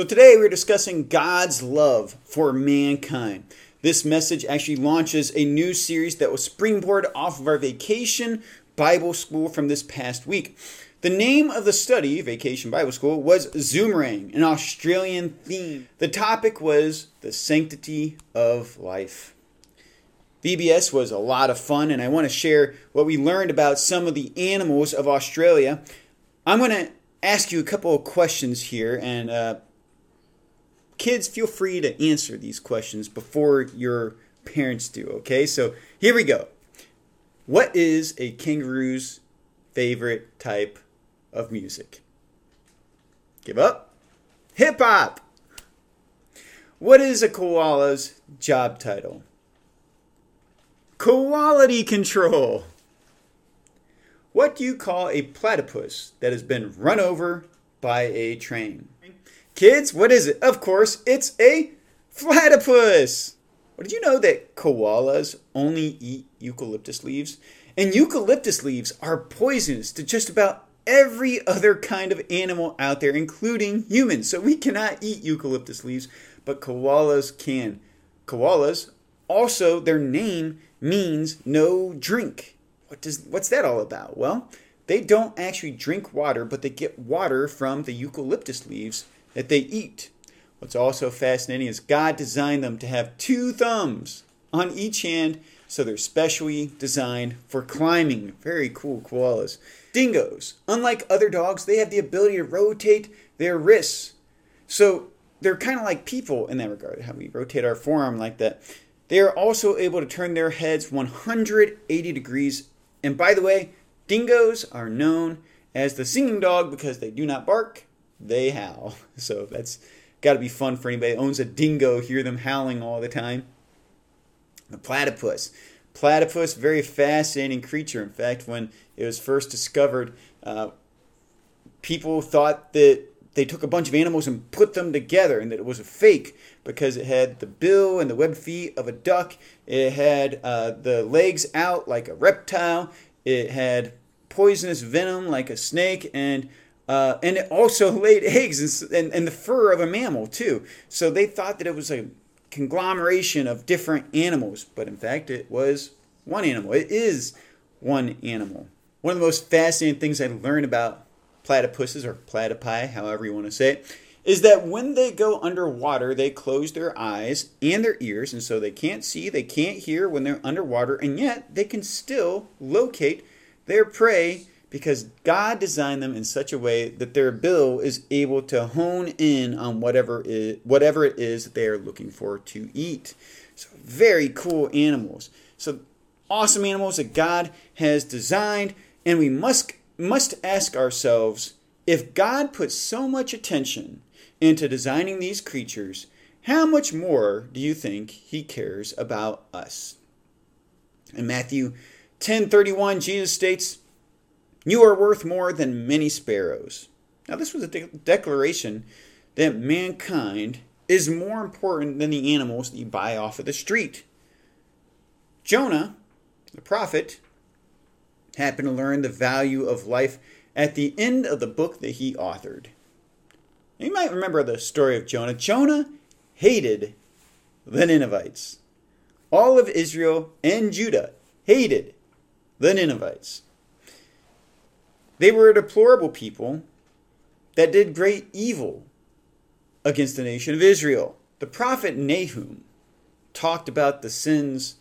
So today we're discussing God's love for mankind. This message actually launches a new series that was springboard off of our vacation Bible school from this past week. The name of the study, Vacation Bible School, was Zoomerang, an Australian theme. The topic was the sanctity of life. VBS was a lot of fun, and I want to share what we learned about some of the animals of Australia. I'm going to ask you a couple of questions here, and uh, kids, feel free to answer these questions before your parents do, okay? So here we go. What is a kangaroo's favorite type of music? Give up? Hip hop! What is a koala's job title? Quality control! What do you call a platypus that has been run over by a train? Kids, what is it? Of course, it's a platypus. Well, did you know that koalas only eat eucalyptus leaves? And eucalyptus leaves are poisonous to just about every other kind of animal out there, including humans. So we cannot eat eucalyptus leaves, but koalas can. Koalas, also, their name means no drink. What does what's that all about? Well, they don't actually drink water, but they get water from the eucalyptus leaves that they eat. What's also fascinating is God designed them to have two thumbs on each hand, so they're specially designed for climbing. Very cool koalas. Dingoes, unlike other dogs, they have the ability to rotate their wrists. So they're kind of like people in that regard, how we rotate our forearm like that. They are also able to turn their heads 180 degrees. And by the way, dingoes are known as the singing dog because they do not bark they howl. So that's got to be fun for anybody that owns a dingo, hear them howling all the time. The platypus. Platypus, very fascinating creature. In fact, when it was first discovered, uh, people thought that they took a bunch of animals and put them together and that it was a fake because it had the bill and the web feet of a duck. It had uh, the legs out like a reptile. It had poisonous venom like a snake. And uh, and it also laid eggs and, and, and, the fur of a mammal too. So they thought that it was a conglomeration of different animals, but in fact it was one animal. It is one animal. One of the most fascinating things I learned about platypuses or platypi, however you want to say it, is that when they go underwater, they close their eyes and their ears, and so they can't see, they can't hear when they're underwater, and yet they can still locate their prey because God designed them in such a way that their bill is able to hone in on whatever it, whatever it is that they are looking for to eat. So very cool animals. So awesome animals that God has designed, and we must must ask ourselves if God put so much attention into designing these creatures, how much more do you think he cares about us? In Matthew 10:31 Jesus states, you are worth more than many sparrows. Now, this was a de- declaration that mankind is more important than the animals that you buy off of the street. Jonah, the prophet, happened to learn the value of life at the end of the book that he authored. You might remember the story of Jonah. Jonah hated the Ninevites. All of Israel and Judah hated the Ninevites. They were a deplorable people that did great evil against the nation of Israel. The prophet Nahum talked about the sins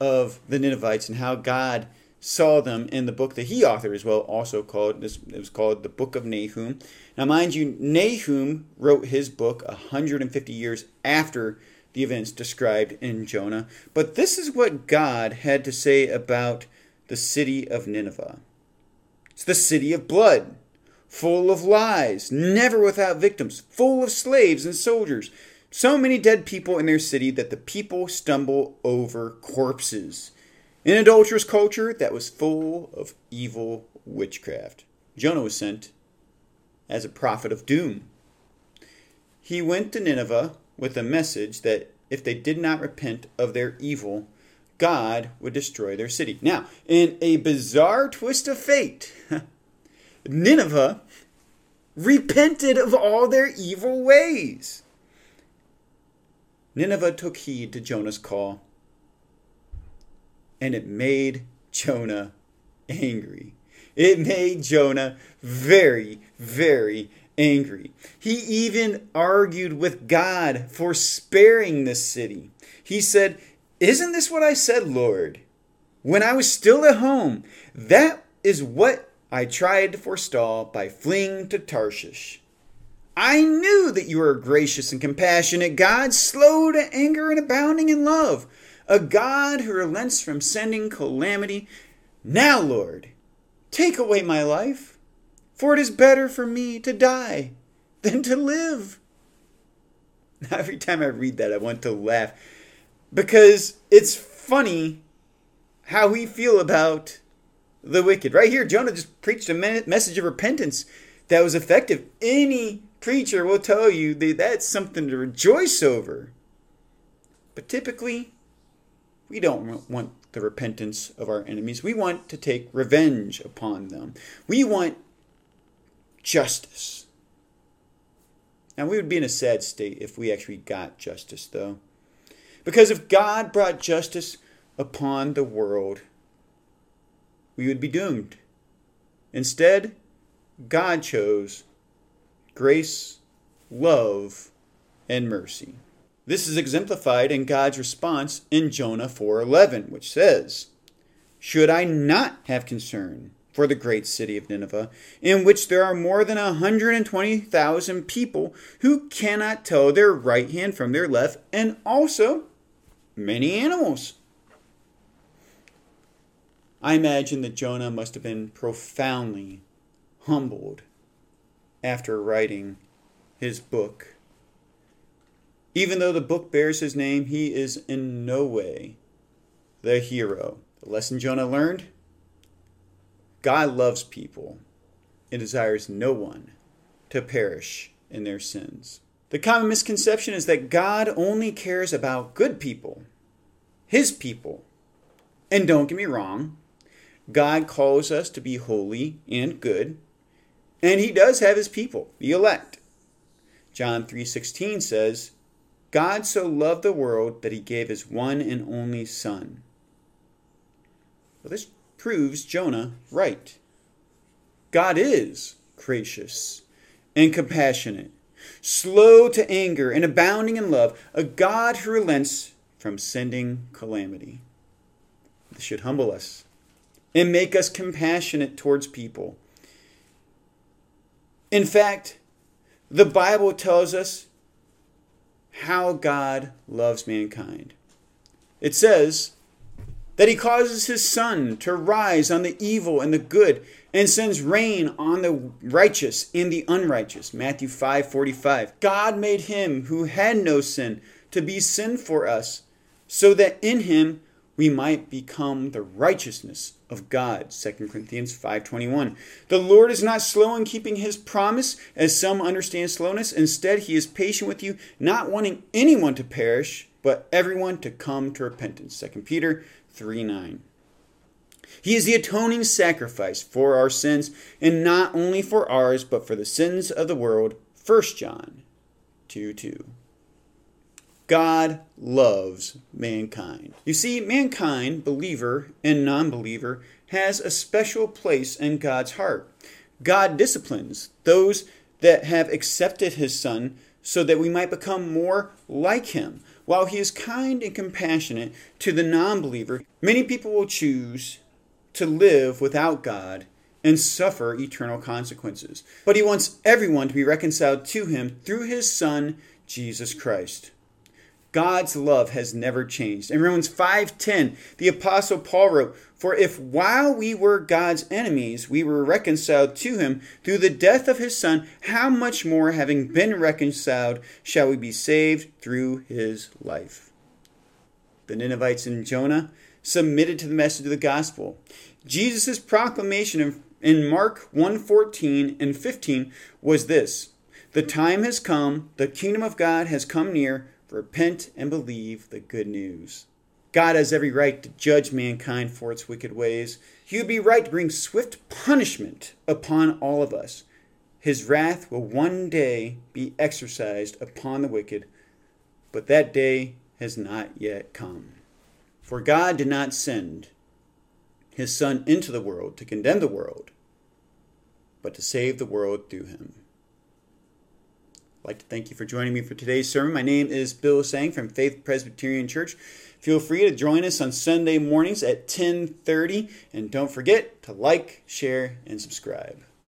of the Ninevites and how God saw them in the book that he authored as well, also called it was called the Book of Nahum. Now, mind you, Nahum wrote his book 150 years after the events described in Jonah. But this is what God had to say about the city of Nineveh. It's the city of blood, full of lies, never without victims, full of slaves and soldiers. So many dead people in their city that the people stumble over corpses. An adulterous culture that was full of evil witchcraft. Jonah was sent as a prophet of doom. He went to Nineveh with a message that if they did not repent of their evil, God would destroy their city. Now, in a bizarre twist of fate, Nineveh repented of all their evil ways. Nineveh took heed to Jonah's call, and it made Jonah angry. It made Jonah very, very angry. He even argued with God for sparing this city. He said, Isn't this what I said, Lord? When I was still at home, that is what I tried to forestall by fleeing to Tarshish. I knew that you are a gracious and compassionate God, slow to anger and abounding in love, a God who relents from sending calamity. Now, Lord, take away my life, for it is better for me to die than to live. Every time I read that, I want to laugh because it's funny how we feel about the wicked. Right here, Jonah just preached a message of repentance that was effective. Any preacher will tell you that that's something to rejoice over. But typically, we don't want the repentance of our enemies. We want to take revenge upon them. We want justice. Now, we would be in a sad state if we actually got justice, though. Because if God brought justice upon the world, we would be doomed. Instead, God chose grace, love, and mercy. This is exemplified in God's response in Jonah 4:11, which says, "Should I not have concern for the great city of Nineveh, in which there are more than 120,000 people who cannot tell their right hand from their left, and also many animals?" I imagine that Jonah must have been profoundly humbled after writing his book. Even though the book bears his name, he is in no way the hero. The lesson Jonah learned God loves people and desires no one to perish in their sins. The common misconception is that God only cares about good people, his people. And don't get me wrong, God calls us to be holy and good, and he does have his people, the elect. John 3:16 says, God so loved the world that he gave his one and only son. Well, this proves Jonah right. God is gracious and compassionate, slow to anger and abounding in love, a God who relents from sending calamity. This should humble us and make us compassionate towards people. In fact, the Bible tells us how God loves mankind. It says that he causes his sun to rise on the evil and the good and sends rain on the righteous and the unrighteous. Matthew 5:45. God made him who had no sin to be sin for us so that in him we might become the righteousness of God. 2 Corinthians 5:21. The Lord is not slow in keeping his promise, as some understand slowness. Instead, he is patient with you, not wanting anyone to perish, but everyone to come to repentance. 2 Peter 3:9. He is the atoning sacrifice for our sins, and not only for ours, but for the sins of the world. 1 John 2 2. God loves mankind. You see, mankind, believer and non believer, has a special place in God's heart. God disciplines those that have accepted his Son so that we might become more like him. While he is kind and compassionate to the non believer, many people will choose to live without God and suffer eternal consequences. But he wants everyone to be reconciled to him through his Son, Jesus Christ. God's love has never changed. In Romans 5:10, the apostle Paul wrote, "For if while we were God's enemies, we were reconciled to him through the death of his son, how much more having been reconciled shall we be saved through his life?" The Ninevites in Jonah submitted to the message of the gospel. Jesus' proclamation in Mark 1:14 and 15 was this: "The time has come, the kingdom of God has come near." Repent and believe the good news. God has every right to judge mankind for its wicked ways. He would be right to bring swift punishment upon all of us. his wrath will one day be exercised upon the wicked, but that day has not yet come. For God did not send his Son into the world to condemn the world, but to save the world through him. I'd like to thank you for joining me for today's sermon. My name is Bill Seng from Faith Presbyterian Church. Feel free to join us on Sunday mornings at 10:30 and don't forget to like, share and subscribe.